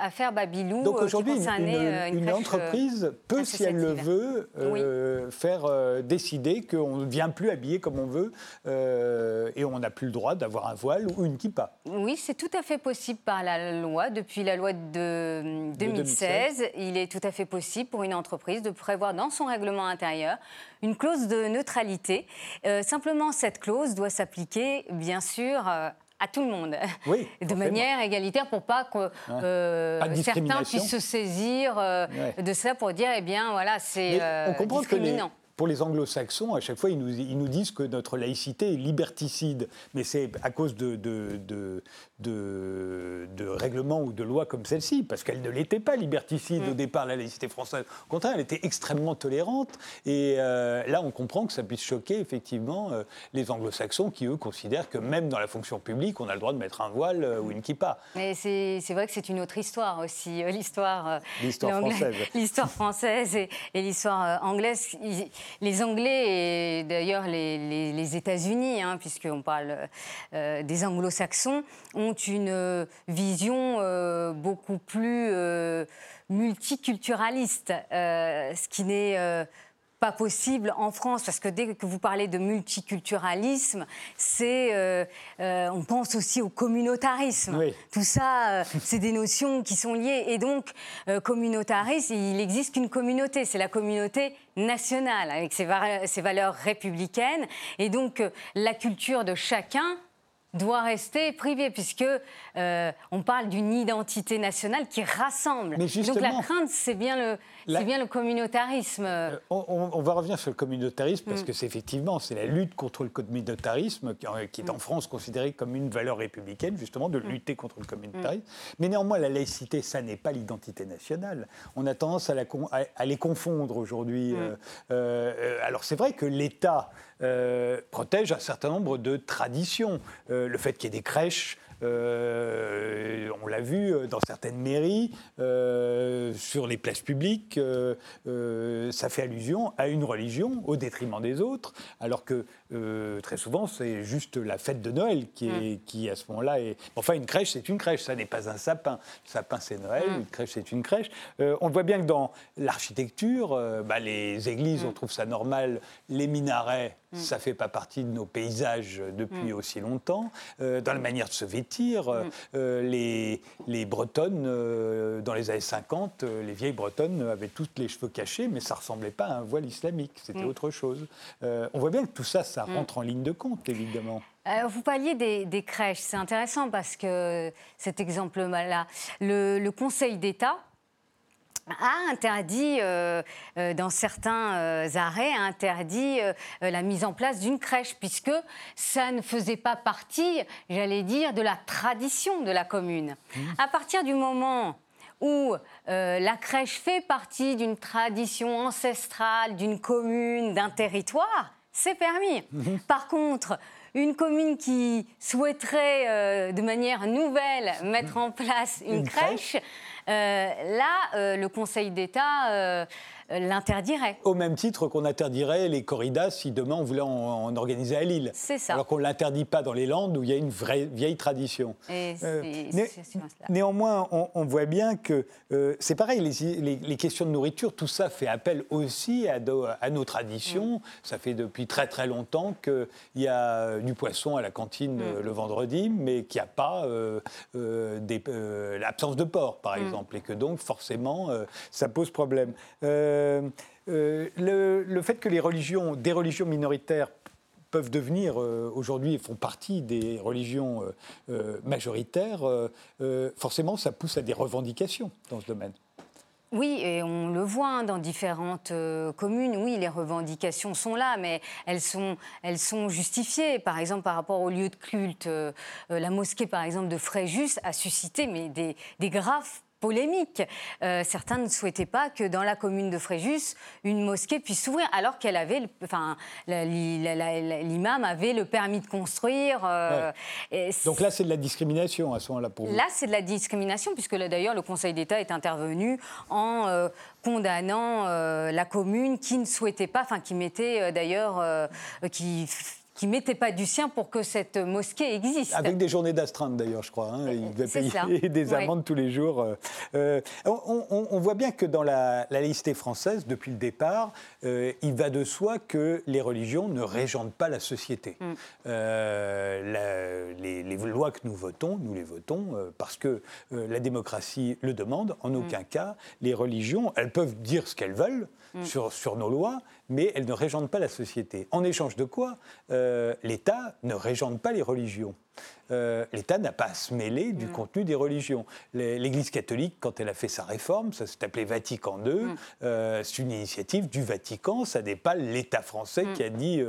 affaire Babylou. Donc aujourd'hui, une, entreprise peut, si elle le veut, faire décider qu'on ne vient plus habiller comme on veut et on n'a plus le droit d'avoir un voile ou une kippa. Oui, c'est tout à fait possible par la loi. Depuis la loi de 2016, il est tout à fait possible pour une entreprise de prévoir dans son règlement intérieur une clause de neutralité. simplement, cette clause doit s'appliquer, bien sûr, à tout le monde, oui, de manière égalitaire pour pas que euh, certains puissent se saisir euh, de ça pour dire eh bien voilà c'est euh, discriminant pour les anglo-saxons, à chaque fois, ils nous, ils nous, disent que notre laïcité est liberticide. Mais c'est à cause de, de, de, de, règlements ou de lois comme celle-ci, parce qu'elle ne l'était pas liberticide mm. au départ, la laïcité française. Au contraire, elle était extrêmement tolérante. Et euh, là, on comprend que ça puisse choquer, effectivement, euh, les anglo-saxons qui, eux, considèrent que même dans la fonction publique, on a le droit de mettre un voile euh, ou une kippa. Mais c'est vrai que c'est une autre histoire aussi, l'histoire française. L'histoire française et, et l'histoire anglaise les Anglais et d'ailleurs les, États-Unis, hein, puisqu'on parle euh, des anglo-saxons, ont une euh, vision euh, beaucoup plus multiculturaliste, ce qui n'est pas possible en France, parce que dès que vous parlez de multiculturalisme, c'est, euh, euh, on pense aussi au communautarisme. Tout ça, euh, c'est des notions qui sont liées. Et donc, communautarisme, il n'existe qu'une communauté, c'est la communauté nationale, avec ses, ses, valeurs républicaines. Et donc, la culture de chacun doit rester privé, puisque on parle d'une identité nationale qui rassemble. Donc la crainte, c'est bien le, c'est bien le communautarisme. Euh, on, va revenir sur le communautarisme parce mm. que c'est effectivement c'est la lutte contre le communautarisme qui, est en mm. France considérée comme une valeur républicaine justement de mm. lutter contre le communautarisme. Mais néanmoins la laïcité ça n'est pas l'identité nationale. On a tendance à, la, à, les confondre aujourd'hui. Euh, euh, alors c'est vrai que l'État protège un certain nombre de traditions. le fait qu'il y ait des crèches euh, on l'a vu euh, dans certaines mairies, euh, sur les places publiques, ça fait allusion à une religion au détriment des autres, alors que très souvent c'est juste la fête de Noël qui, est, mm. qui à ce moment-là est... Enfin une crèche c'est une crèche, ça n'est pas un sapin. Le sapin c'est Noël, mm. une crèche c'est une crèche. on voit bien que dans l'architecture, bah, les églises mm. on trouve ça normal, les minarets ça ne fait pas partie de nos paysages depuis aussi longtemps. dans la manière de se vêtir, euh, euh, les, les, Bretonnes, euh, dans les années 50, les vieilles Bretonnes avaient toutes les cheveux cachés, mais ça ne ressemblait pas à un voile islamique, c'était autre chose. on voit bien que tout ça, ça mm. rentre en ligne de compte, évidemment. vous parliez des, crèches, c'est intéressant parce que cet exemple-là, le Conseil d'État a interdit, euh, euh, dans certains euh, arrêts, a interdit la mise en place d'une crèche, puisque ça ne faisait pas partie, j'allais dire, de la tradition de la commune. Mmh. À partir du moment où la crèche fait partie d'une tradition ancestrale, d'une commune, d'un territoire, c'est permis. Mmh. Par contre, une commune qui souhaiterait de manière nouvelle mettre en place une, crèche euh, là, euh, le Conseil d'État euh, euh, l'interdirait. Au même titre qu'on interdirait les corridas si demain on voulait en, organiser à Lille. C'est ça. Alors qu'on ne l'interdit pas dans les Landes où il y a une vraie vieille tradition. Euh, néanmoins, on, voit bien que euh, c'est pareil, les, questions de nourriture, tout ça fait appel aussi à, à nos traditions. Mm. Ça fait depuis très très longtemps qu'il y a du poisson à la cantine mm. le vendredi, mais qu'il n'y a pas l'absence de porc, par mm. exemple, et que donc forcément, ça pose problème. Euh, euh, le, fait que les religions, des religions minoritaires peuvent devenir euh, aujourd'hui et font partie des religions majoritaires, forcément ça pousse à des revendications dans ce domaine. Oui, et on le voit hein, dans différentes communes. Oui, les revendications sont là, mais elles sont, elles sont justifiées. Par exemple, par rapport au lieu de culte, la mosquée, par exemple, de Fréjus a suscité mais des, des graves polémique. Euh, certains ne souhaitaient pas que dans la commune de Fréjus, une mosquée puisse s'ouvrir, alors qu'elle avait, enfin, l'imam avait le permis de construire. Euh, Donc là, c'est de la discrimination à ce moment-là pour vous. Là, c'est de la discrimination, puisque d'ailleurs, le Conseil d'État est intervenu en euh, condamnant la commune qui ne souhaitait pas, enfin, qui mettait d'ailleurs, qui qui mettait pas du sien pour que cette mosquée existe. Avec des journées d'astreinte d'ailleurs, je crois. Hein. Il devait payer des amendes tous les jours. Euh, euh, on, voit bien que dans la, laïcité française, depuis le départ, euh, il va de soi que les religions ne régentent pas la société. Mm. les, les, lois que nous votons, nous les votons parce que la démocratie le demande. En mm. aucun cas, les religions, elles peuvent dire ce qu'elles veulent mm. sur, sur nos lois, mais elles ne régentent pas la société. En échange de quoi euh, l'État ne régente pas les religions. Euh, l'État n'a pas à se mêler du mm. contenu des religions. L'Église catholique, quand elle a fait sa réforme, ça s'est appelé Vatican II, mm. euh, c'est une initiative du Vatican, ça n'est pas l'État français mm. qui a dit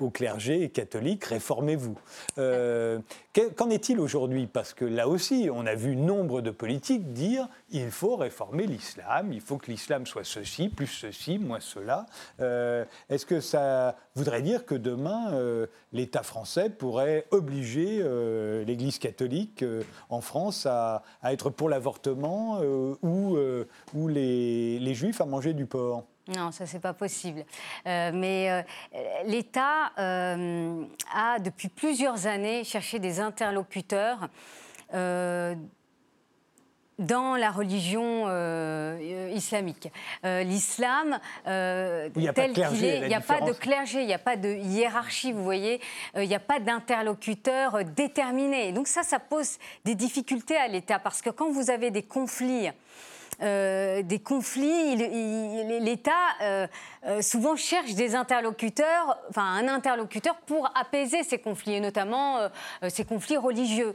au clergé catholique réformez-vous. Qu'en est-il aujourd'hui? Parce que là aussi, on a vu nombre de politiques dire il faut réformer l'islam, il faut que l'islam soit ceci, plus ceci, moins cela. Est-ce que ça voudrait dire que demain, l'État français pourrait obliger euh, l'Église catholique euh, en France à, être pour l'avortement euh, ou, ou les, Juifs à manger du porc non, ça c'est pas possible. mais l'État a depuis plusieurs années cherché des interlocuteurs dans la religion islamique. L'islam, tel qu'il est, il n'y a pas de clergé, il n'y a pas de hiérarchie, vous voyez, il n'y a pas d'interlocuteur déterminé. Donc ça, ça pose des difficultés à l'État, parce que quand vous avez des conflits euh, des conflits, l'État euh, euh, souvent cherche des interlocuteurs, enfin un interlocuteur pour apaiser ces conflits, et notamment ces conflits religieux.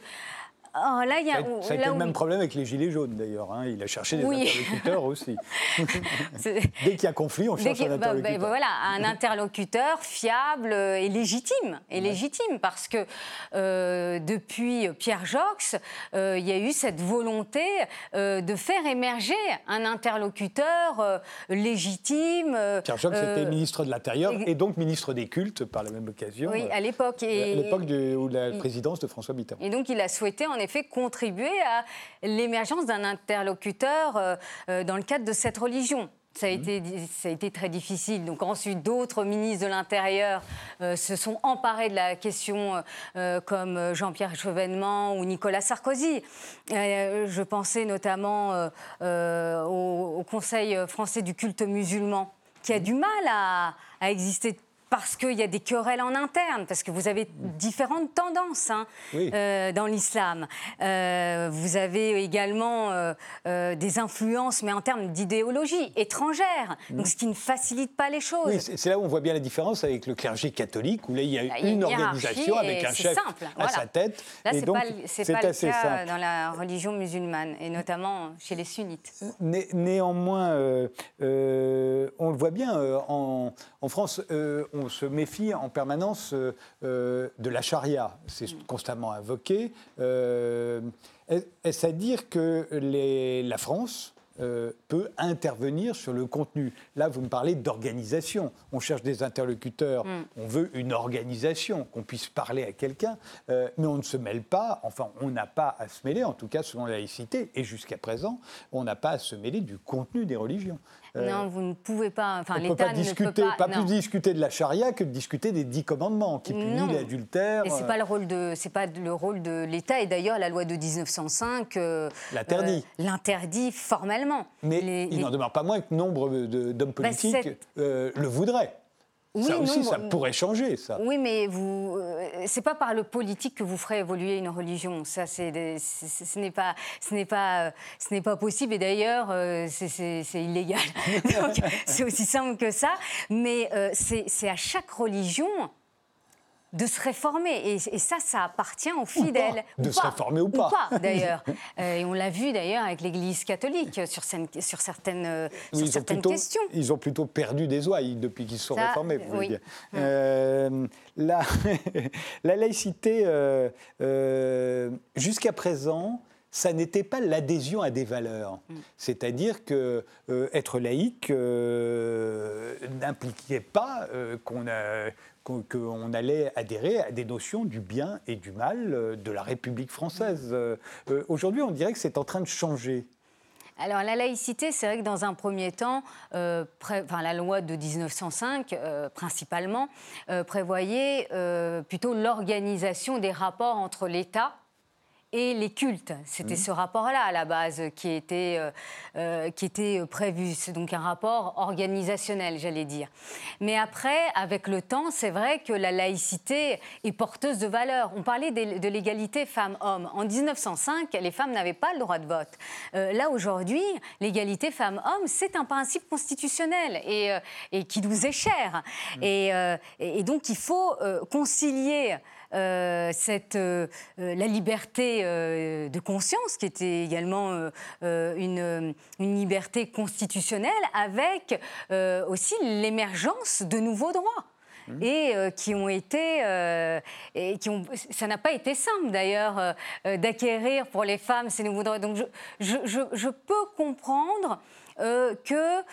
Oh, là, y a, ça, a été le même problème avec les Gilets jaunes, d'ailleurs. Hein. Il a cherché des interlocuteurs aussi. Dès qu'il y a conflit, on cherche un bah, bah, interlocuteur. voilà, un interlocuteur fiable et légitime. Et légitime parce que euh, depuis Pierre Jox, euh, il y a eu cette volonté euh, de faire émerger un interlocuteur légitime. Pierre Jox était ministre de l'Intérieur et donc ministre des cultes par la même occasion. Oui, à l'époque. À l'époque de la présidence de François Mitterrand. Et donc il a souhaité en effet fait contribuer à l'émergence d'un interlocuteur euh, euh, dans le cadre de cette religion. Ça a, mmh. été, ça a été très difficile. Donc ensuite, d'autres ministres de l'Intérieur euh, se sont emparés de la question, comme Jean-Pierre Chevènement ou Nicolas Sarkozy. je pensais notamment au, Conseil français du culte musulman, qui a mmh. du mal à, à exister parce qu'il y a des querelles en interne, parce que vous avez différentes tendances hein, euh, dans l'islam. Euh, vous avez également euh, des influences, mais en termes d'idéologie étrangère, mm. donc ce qui ne facilite pas les choses. Oui, c'est là où on voit bien la différence avec le clergé catholique, où là il y a bah, une, organisation avec un chef à sa tête. Là, c'est pas, pas le cas dans la religion musulmane, et notamment chez les sunnites. néanmoins, on le voit bien en, en France on se méfie en permanence euh, euh, de la charia. C'est mm. constamment invoqué. Euh, est-ce à dire que la France peut intervenir sur le contenu? Là, vous me parlez d'organisation. On cherche des interlocuteurs, mm. on veut une organisation, qu'on puisse parler à quelqu'un, mais on ne se mêle pas, enfin, on n'a pas à se mêler, en tout cas selon la laïcité, et jusqu'à présent, on n'a pas à se mêler du contenu des religions. Euh, non, vous ne pouvez pas. Enfin, l'État ne peut pas. Pas plus discuter de la charia que de discuter des dix commandements qui punissent l'adultère. Et c'est pas le rôle de, c'est pas le rôle de l'État. Et d'ailleurs, la loi de 1905 euh, l'interdit. Euh, l'interdit formellement. Mais il n'en demeure pas moins que nombre d'hommes bah, politiques le voudraient. Oui, ça aussi, ça pourrait changer, ça. Oui, mais vous, euh, c'est pas par le politique que vous ferez évoluer une religion. Ça, c'est, ce n'est pas, ce n'est pas, ce n'est pas possible. Et d'ailleurs, euh, c'est, illégal. c'est aussi simple que ça. Mais euh, c'est à chaque religion de se réformer. Et, ça, ça appartient aux fidèles. De se réformer ou pas. d'ailleurs. Euh, et on l'a vu d'ailleurs avec l'Église catholique sur, sur certaines, euh, sur certaines questions. Ils ont plutôt perdu des ouailles depuis qu'ils se sont réformés, vous dire. Euh, la, la, laïcité, jusqu'à présent, ça n'était pas l'adhésion à des valeurs. Mm. C'est-à-dire que être laïque n'impliquait pas qu'on a qu'on allait adhérer à des notions du bien et du mal euh, de la République française. Euh, euh, aujourd'hui, on dirait que c'est en train de changer. Alors la laïcité, c'est vrai que dans un premier temps, enfin, la loi de 1905 principalement prévoyait plutôt l'organisation des rapports entre l'État et les cultes. C'était mmh. ce rapport-là à la base qui était, euh, euh, qui était prévu. C'est donc un rapport organisationnel, j'allais dire. Mais après, avec le temps, c'est vrai que la laïcité est porteuse de valeurs. On parlait de, l'égalité femmes-hommes. En 1905, les femmes n'avaient pas le droit de vote. Euh, là, aujourd'hui, l'égalité femmes-hommes, c'est un principe constitutionnel et, et, qui nous est cher. Mmh. Et, et, donc, il faut concilier euh, cette, euh, euh, la liberté de conscience, qui était également une, une, liberté constitutionnelle, avec aussi l'émergence de nouveaux droits. Mmh. et qui ont été et qui ont ça n'a pas été simple d'ailleurs d'acquérir pour les femmes ces nouveaux droits donc je, je, je, peux comprendre que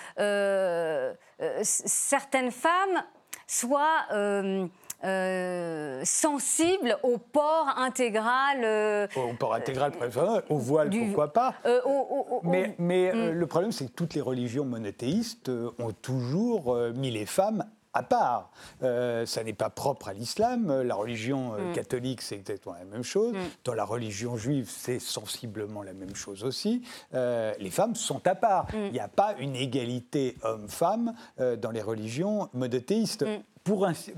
certaines femmes soient euh, sensible au port intégral. Euh, au port intégral, au voile, pourquoi pas. Euh, mais, mais hmm. le problème, c'est que toutes les religions monothéistes ont toujours mis les femmes à part. ça n'est pas propre à l'islam. La religion mm. catholique, c'est exactement la même chose. Mm. Dans la religion juive, c'est sensiblement la même chose aussi. les femmes sont à part. Mm. Il n'y a pas une égalité homme-femme dans les religions monothéistes.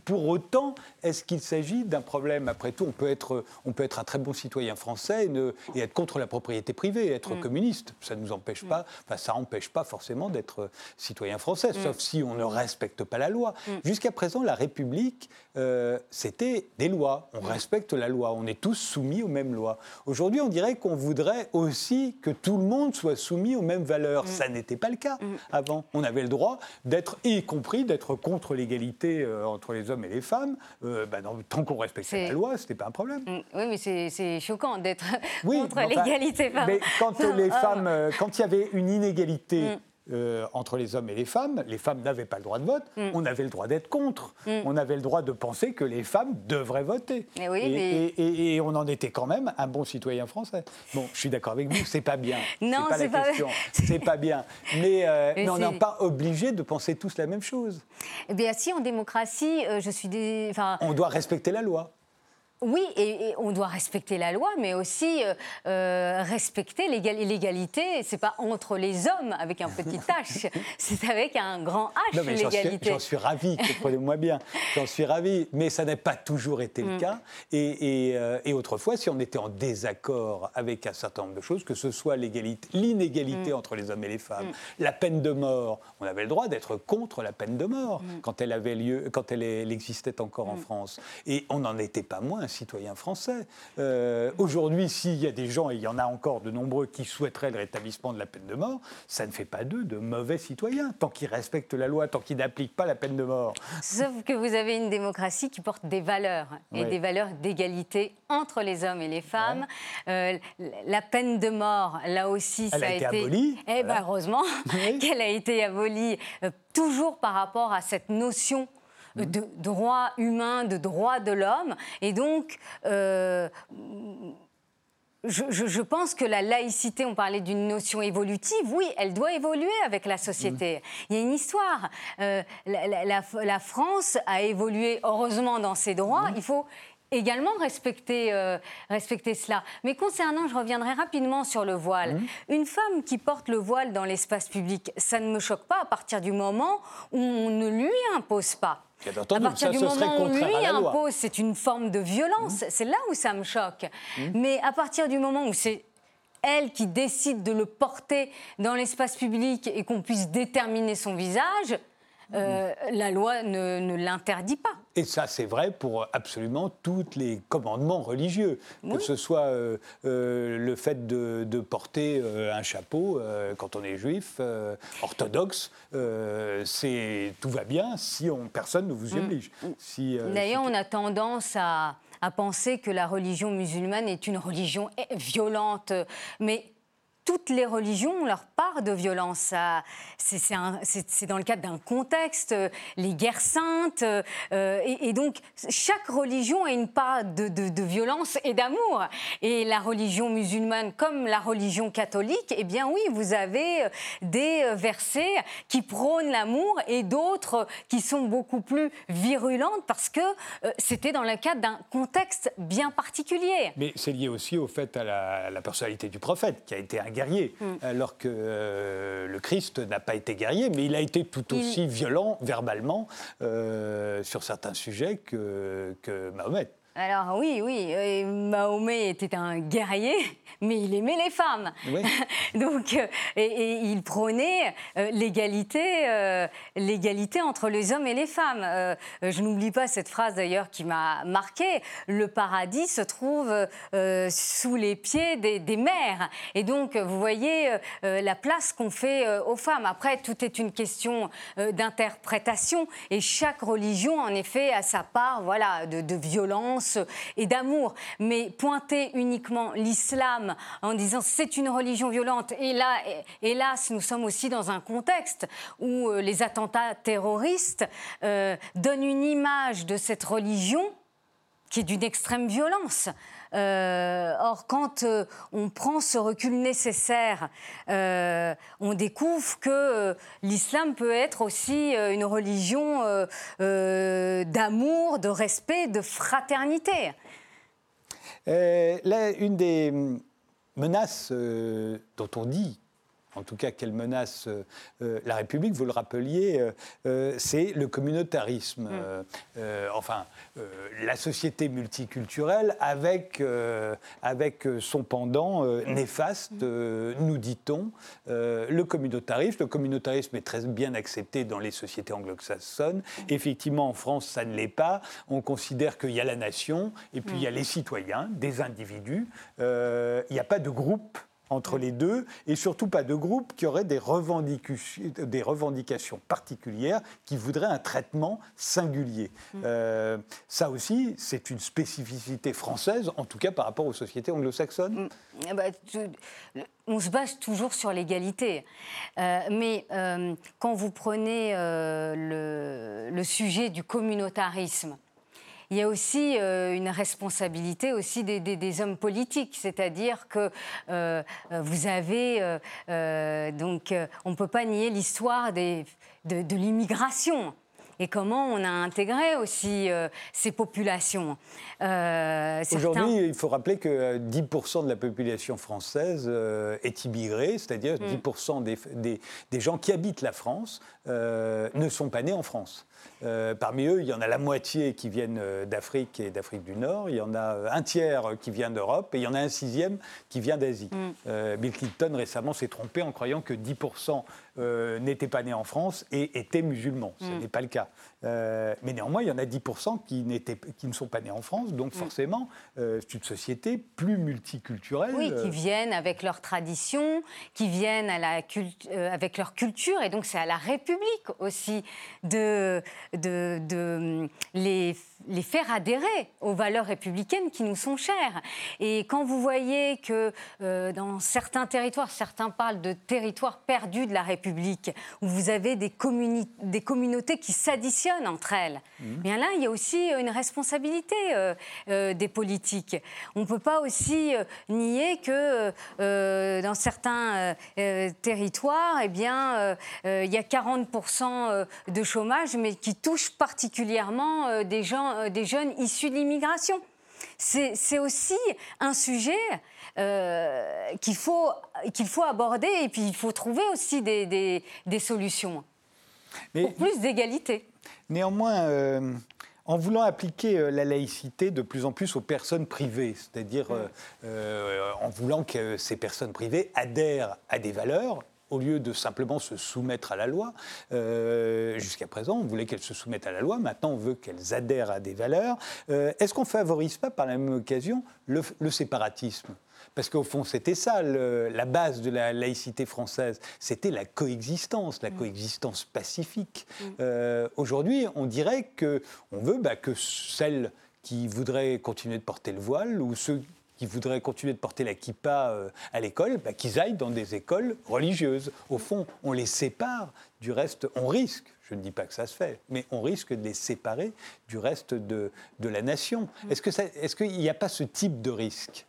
Pour, autant, est-ce qu'il s'agit d'un problème? Après tout, on peut, être, on peut être un très bon citoyen français et, ne, et être contre la propriété privée, être mm. communiste. Ça ne nous empêche mm. pas, enfin, ça empêche pas forcément d'être citoyen français, mm. sauf si on ne respecte pas la loi. Jusqu'à présent, la République, euh, c'était des lois. On respecte la loi. On est tous soumis aux mêmes lois. Aujourd'hui, on dirait qu'on voudrait aussi que tout le monde soit soumis aux mêmes valeurs. Ça n'était pas le cas avant. On avait le droit d'être, y compris d'être contre l'égalité. Euh, euh, entre les hommes et les femmes, euh, bah, tant qu'on respectait la loi, ce n'était pas un problème. Mm, oui, mais c'est choquant d'être contre l'égalité. Mais quand les ah. femmes, euh, quand il y avait une inégalité mm. Euh, entre les hommes et les femmes. Les femmes n'avaient pas le droit de vote. Mm. On avait le droit d'être contre. Mm. On avait le droit de penser que les femmes devraient voter. et, on en était quand même un bon citoyen français. Bon, je suis d'accord avec vous, c'est pas bien. non, c'est pas, la question. C'est pas bien. Mais, euh, on n'est pas obligé de penser tous la même chose. Eh bien, si en démocratie, euh, je suis des. On doit respecter la loi. Oui, et, on doit respecter la loi, mais aussi euh, euh, respecter l'égalité. C'est pas entre les hommes avec un petit H, c'est avec un grand H l'égalité. J'en suis, ravi, comprenez-moi bien. J'en suis ravi, mais ça n'a pas toujours été le mm. cas. Euh, et, autrefois, si on était en désaccord avec un certain nombre de choses, que ce soit l'inégalité mm. entre les hommes et les femmes, mm. la peine de mort, on avait le droit d'être contre la peine de mort quand elle avait lieu, quand elle, elle existait encore en France. Et on n'en était pas moins citoyen français. Euh, aujourd'hui, s'il y a des gens, et il y en a encore de nombreux, qui souhaiteraient le rétablissement de la peine de mort, ça ne fait pas d'eux de mauvais citoyens, tant qu'ils respectent la loi, tant qu'ils n'appliquent pas la peine de mort. Sauf que vous avez une démocratie qui porte des valeurs, et des valeurs d'égalité entre les hommes et les femmes. Euh, la peine de mort, là aussi, ça a été... abolie. Eh ben, heureusement qu'elle a été abolie, euh, toujours par rapport à cette notion de droits humains, de droits de l'homme. Et donc, euh, je, pense que la laïcité, on parlait d'une notion évolutive, oui, elle doit évoluer avec la société. Mm. Il y a une histoire. Euh, la, France a évolué heureusement dans ses droits. Mm. Il faut également respecter, euh, respecter cela. Mais concernant, je reviendrai rapidement sur le voile. Mm. Une femme qui porte le voile dans l'espace public, ça ne me choque pas à partir du moment où on ne lui impose pas à partir du moment où lui impose, c'est une forme de violence. Mmh. C'est là où ça me choque. Mmh. Mais à partir du moment où c'est elle qui décide de le porter dans l'espace public et qu'on puisse déterminer son visage, euh, la loi ne, l'interdit pas. Et ça, c'est vrai pour absolument tous les commandements religieux, que ce soit euh, euh, le fait de, porter un chapeau quand on est juif, orthodoxe, c'est tout va bien si on, personne ne vous y mm. oblige. Si, D'ailleurs, on a tendance à, à penser que la religion musulmane est une religion violente, mais toutes les religions ont leur part de violence. C'est dans le cadre d'un contexte, les guerres saintes, euh, et, donc chaque religion a une part de, violence et d'amour. Et la religion musulmane, comme la religion catholique, eh bien oui, vous avez euh, des euh, versets qui prônent l'amour et d'autres qui sont beaucoup plus virulentes parce que c'était dans le cadre d'un contexte bien particulier. Mais c'est lié aussi au fait à la, la personnalité du prophète, qui a été un guerrier, mm. alors que euh, le Christ n'a pas été guerrier, mais il a été tout aussi violent verbalement euh, sur certains sujets que, que Mahomet. Alors oui, oui, euh, Mahomet était un guerrier, mais il aimait les femmes. Donc, euh, et, il prônait euh, l'égalité, l'égalité entre les hommes et les femmes. je n'oublie pas cette phrase d'ailleurs qui m'a marqué. Le paradis se trouve sous les pieds des, des, mères. Et donc, vous voyez la place qu'on fait aux femmes. Après, tout est une question d'interprétation, et chaque religion, en effet, a sa part, voilà, de, de violence et d'amour, mais pointer uniquement l'islam en disant c'est une religion violente, et là, hélas, nous sommes aussi dans un contexte où euh, les attentats terroristes euh, donnent une image de cette religion qui est d'une extrême violence. Or, quand on prend ce recul nécessaire, on découvre que l'islam peut être aussi une religion d'amour, de respect, de fraternité. là, une des menaces dont on dit en tout cas qu'elle menace euh, euh, la République, vous le rappeliez, euh, c'est le communautarisme. Mm. enfin, la société multiculturelle avec, avec son pendant néfaste, mm. nous dit-on, le communautarisme. Le communautarisme est très bien accepté dans les sociétés anglo-saxonnes. Mm. Effectivement, en France, ça ne l'est pas. On considère qu'il y a la nation et puis il y a les citoyens, des individus. il n'y a pas de groupe entre les deux, et surtout pas de groupe qui aurait des revendications, des revendications particulières, qui voudraient un traitement singulier. Mm. Euh, ça aussi, c'est une spécificité française, en tout cas par rapport aux sociétés anglo-saxonnes. Mm. Eh ben, on se base toujours sur l'égalité. Euh, mais euh, quand vous prenez le, le, sujet du communautarisme, il y a aussi euh, une responsabilité aussi des, hommes politiques, c'est-à-dire que euh, vous avez euh, donc on ne peut pas nier l'histoire de, de l'immigration et comment on a intégré aussi ces populations. Aujourd'hui, il faut rappeler que 10% de la population française est immigrée, c'est-à-dire 10% mm. des, des, des, gens qui habitent la France ne sont pas nés en France. Euh, parmi eux, il y en a la moitié qui viennent euh, d'Afrique et d'Afrique du Nord, il y en a euh, un tiers qui vient d'Europe et il y en a un sixième qui vient d'Asie. Mm. Bill Clinton récemment s'est trompé en croyant que 10% n'étaient pas nés en France et étaient musulmans. Ce mm. n'est pas le cas. mais néanmoins, il y en a 10% qui, qui ne sont pas nés en France, donc mm. forcément, c'est une société plus multiculturelle. Oui, qui viennent avec leur tradition, qui viennent à la avec leur culture, et donc c'est à la République aussi de de, les, les, faire adhérer aux valeurs républicaines qui nous sont chères. Et quand vous voyez que euh, dans certains territoires, certains parlent de territoires perdus de la République, où vous avez des, des communautés qui s'additionnent entre elles, mmh. bien là, il y a aussi une responsabilité euh, euh, des politiques. On ne peut pas aussi nier que dans certains territoires, eh bien, il y a 40% de chômage, mais qui touche particulièrement euh, des, gens, euh, des jeunes issus de l'immigration. C'est aussi un sujet euh, qu'il faut, qu'il faut aborder et puis il faut trouver aussi des, des, solutions Mais, pour plus d'égalité. Néanmoins, en voulant appliquer la laïcité de plus en plus aux personnes privées, c'est-à-dire en voulant que ces personnes privées adhèrent à des valeurs, au lieu de simplement se soumettre à la loi. Euh, jusqu'à présent, on voulait qu'elles se soumettent à la loi, maintenant on veut qu'elles adhèrent à des valeurs. Euh, est-ce qu'on ne favorise pas par la même occasion le, séparatisme? Parce qu'au fond, c'était ça, la base de la laïcité française. C'était la coexistence, la mm. coexistence pacifique. Mm. Euh, aujourd'hui, on dirait qu'on veut bah, que celles qui voudraient continuer de porter le voile ou ceux qui voudraient continuer de porter la kippa euh, à l'école, bah, qu'ils aillent dans des écoles religieuses. Au fond, on les sépare du reste, on risque, je ne dis pas que ça se fait, mais on risque de les séparer du reste de, de la nation. Mm. Est-ce qu'il n'y a pas ce type de risque?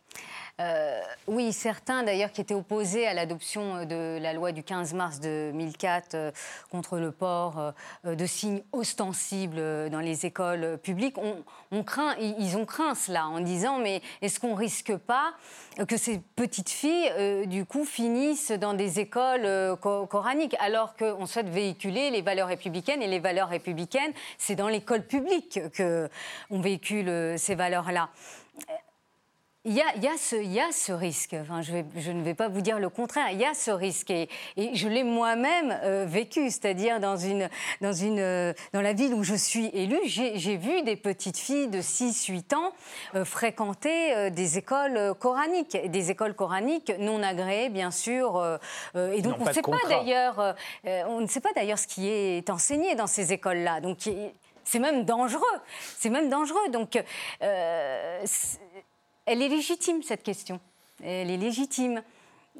Euh, oui, certains d'ailleurs qui étaient opposés à l'adoption euh, de la loi du 15 mars 2004 euh, contre le port de signes ostensibles dans les écoles publiques, craint, ils ont craint cela en disant mais est-ce qu'on risque pas que ces petites filles du coup finissent dans des écoles coraniques alors qu'on souhaite véhiculer les valeurs républicaines et les valeurs républicaines c'est dans l'école publique que on véhicule ces valeurs là. Il y, a, il, y a ce, il y a, ce, risque, enfin, je, vais, je, ne vais pas vous dire le contraire, il y a ce risque. Et, et je l'ai moi-même euh, vécu, c'est-à-dire dans, une, dans, une, euh, dans la ville où je suis élue, j'ai vu des petites filles de 6-8 ans euh, fréquenter des écoles coraniques, des écoles coraniques non agréées bien sûr, et donc on ne sait pas d'ailleurs, on ne sait pas d'ailleurs ce qui est enseigné dans ces écoles-là, donc c'est même dangereux, c'est même dangereux, donc elle est légitime, cette question. Elle est légitime.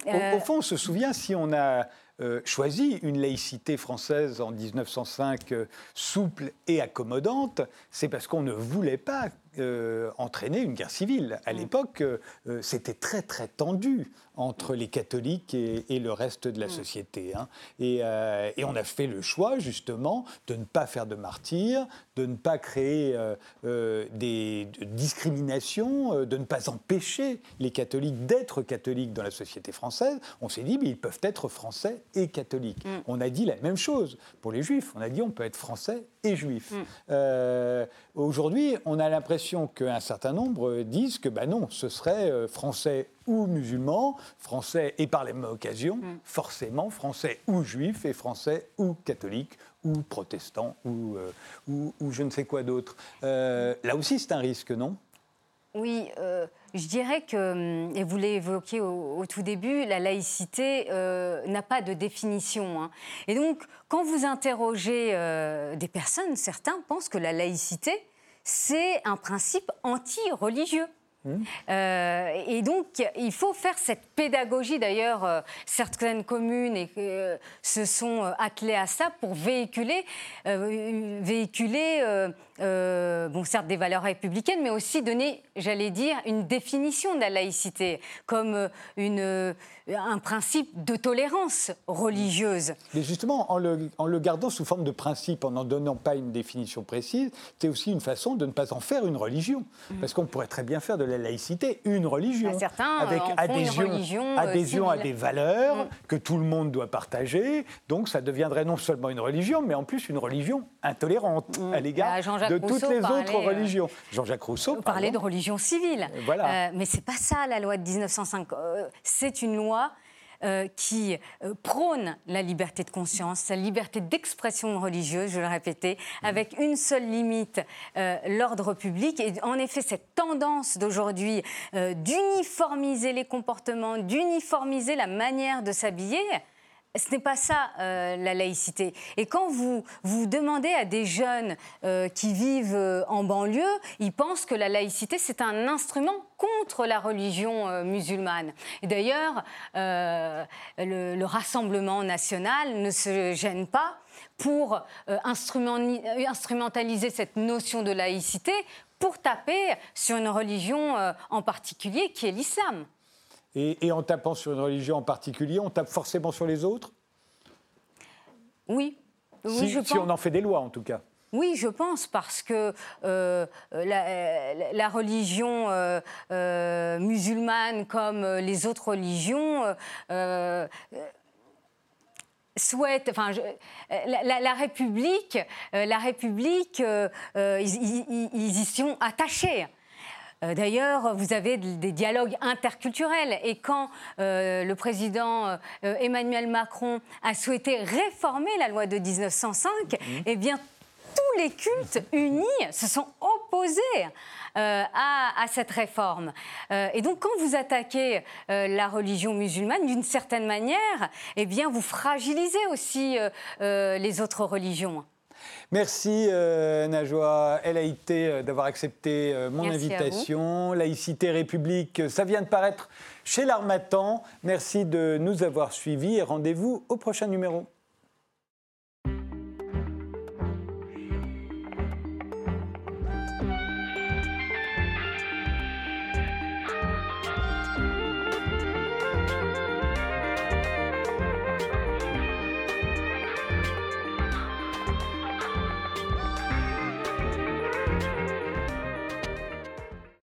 Au, euh, fond, on se souvient, si on a euh, choisi une laïcité française en 1905 euh, souple et accommodante, c'est parce qu'on ne voulait pas entraîné une guerre civile. À mm. l'époque, c'était très très tendu entre les catholiques et, le reste de la mm. société. Hein. Et, et, on a fait le choix justement de ne pas faire de martyrs, de ne pas créer des discriminations, de ne pas empêcher les catholiques d'être catholiques dans la société française. On s'est dit, mais ils peuvent être français et catholiques. Mm. On a dit la même chose pour les juifs. On a dit, on peut être français et juif. Mm. Euh, aujourd'hui, on a l'impression qu'un certain nombre disent que ben non, ce serait euh, français ou musulman, français et par la même occasion, mm. forcément français ou juif et français ou catholique ou protestant ou, euh, ou, ou, je ne sais quoi d'autre. là aussi, c'est un risque, non? Oui, euh, je dirais que, hum, et vous l'évoquiez au, au, tout début, la laïcité euh, n'a pas de définition. Hein. Et donc, quand vous interrogez euh, des personnes, certains pensent que la laïcité, c'est un principe anti-religieux. Mmh. et donc, il faut faire cette pédagogie. D'ailleurs, certaines communes et, se sont attelées à ça pour véhiculer, véhiculer euh, bon, certes des valeurs républicaines, mais aussi donner, j'allais dire, une définition de la laïcité comme euh, une, euh, un principe de tolérance religieuse. Mais justement, en le, en le gardant sous forme de principe, en n'en donnant pas une définition précise, c'est aussi une façon de ne pas en faire une religion. Mm. Parce qu'on pourrait très bien faire de la laïcité une religion. Bah, certains avec adhésion, adhésion à des valeurs mm. que tout le monde doit partager. Donc ça deviendrait non seulement une religion, mais en plus une religion intolérante mm. à l'égard bah, de toutes les autres euh, religions. Jean-Jacques Rousseau parlait de religion civile. Euh, voilà. Euh, mais c'est pas ça la loi de 1905. c'est une loi qui prône la liberté de conscience, la liberté d'expression religieuse, je le répétais, mmh. avec une seule limite, l'ordre public. Et en effet, cette tendance d'aujourd'hui d'uniformiser les comportements, d'uniformiser la manière de s'habiller, ce n'est pas ça euh, la laïcité. Et quand vous, vous demandez à des jeunes euh, qui vivent euh, en banlieue, ils pensent que la laïcité, c'est un instrument contre la religion musulmane. Et d'ailleurs, le, Rassemblement national ne se gêne pas pour instrumentaliser cette notion de laïcité pour taper sur une religion en particulier qui est l'islam. Et, en tapant sur une religion en particulier, on tape forcément sur les autres? Oui. si, je si on en fait des lois, en tout cas. Oui, je pense, parce que euh, la, religion euh, euh, musulmane, comme les autres religions, souhaite, enfin, la, République, la République, ils, y sont attachés. Euh, d'ailleurs, vous avez des dialogues interculturels. Et quand euh, le président euh, Emmanuel Macron a souhaité réformer la loi de 1905, mhm. eh bien, tous les cultes unis se sont opposés à, cette réforme. et donc, quand vous attaquez la religion musulmane, d'une certaine manière, eh bien, vous fragilisez aussi les autres religions. Merci euh, Najwa Haïté euh, d'avoir accepté euh, mon invitation. Laïcité République, ça vient de paraître chez l'Armatan. Merci de nous avoir suivis et rendez-vous au prochain numéro.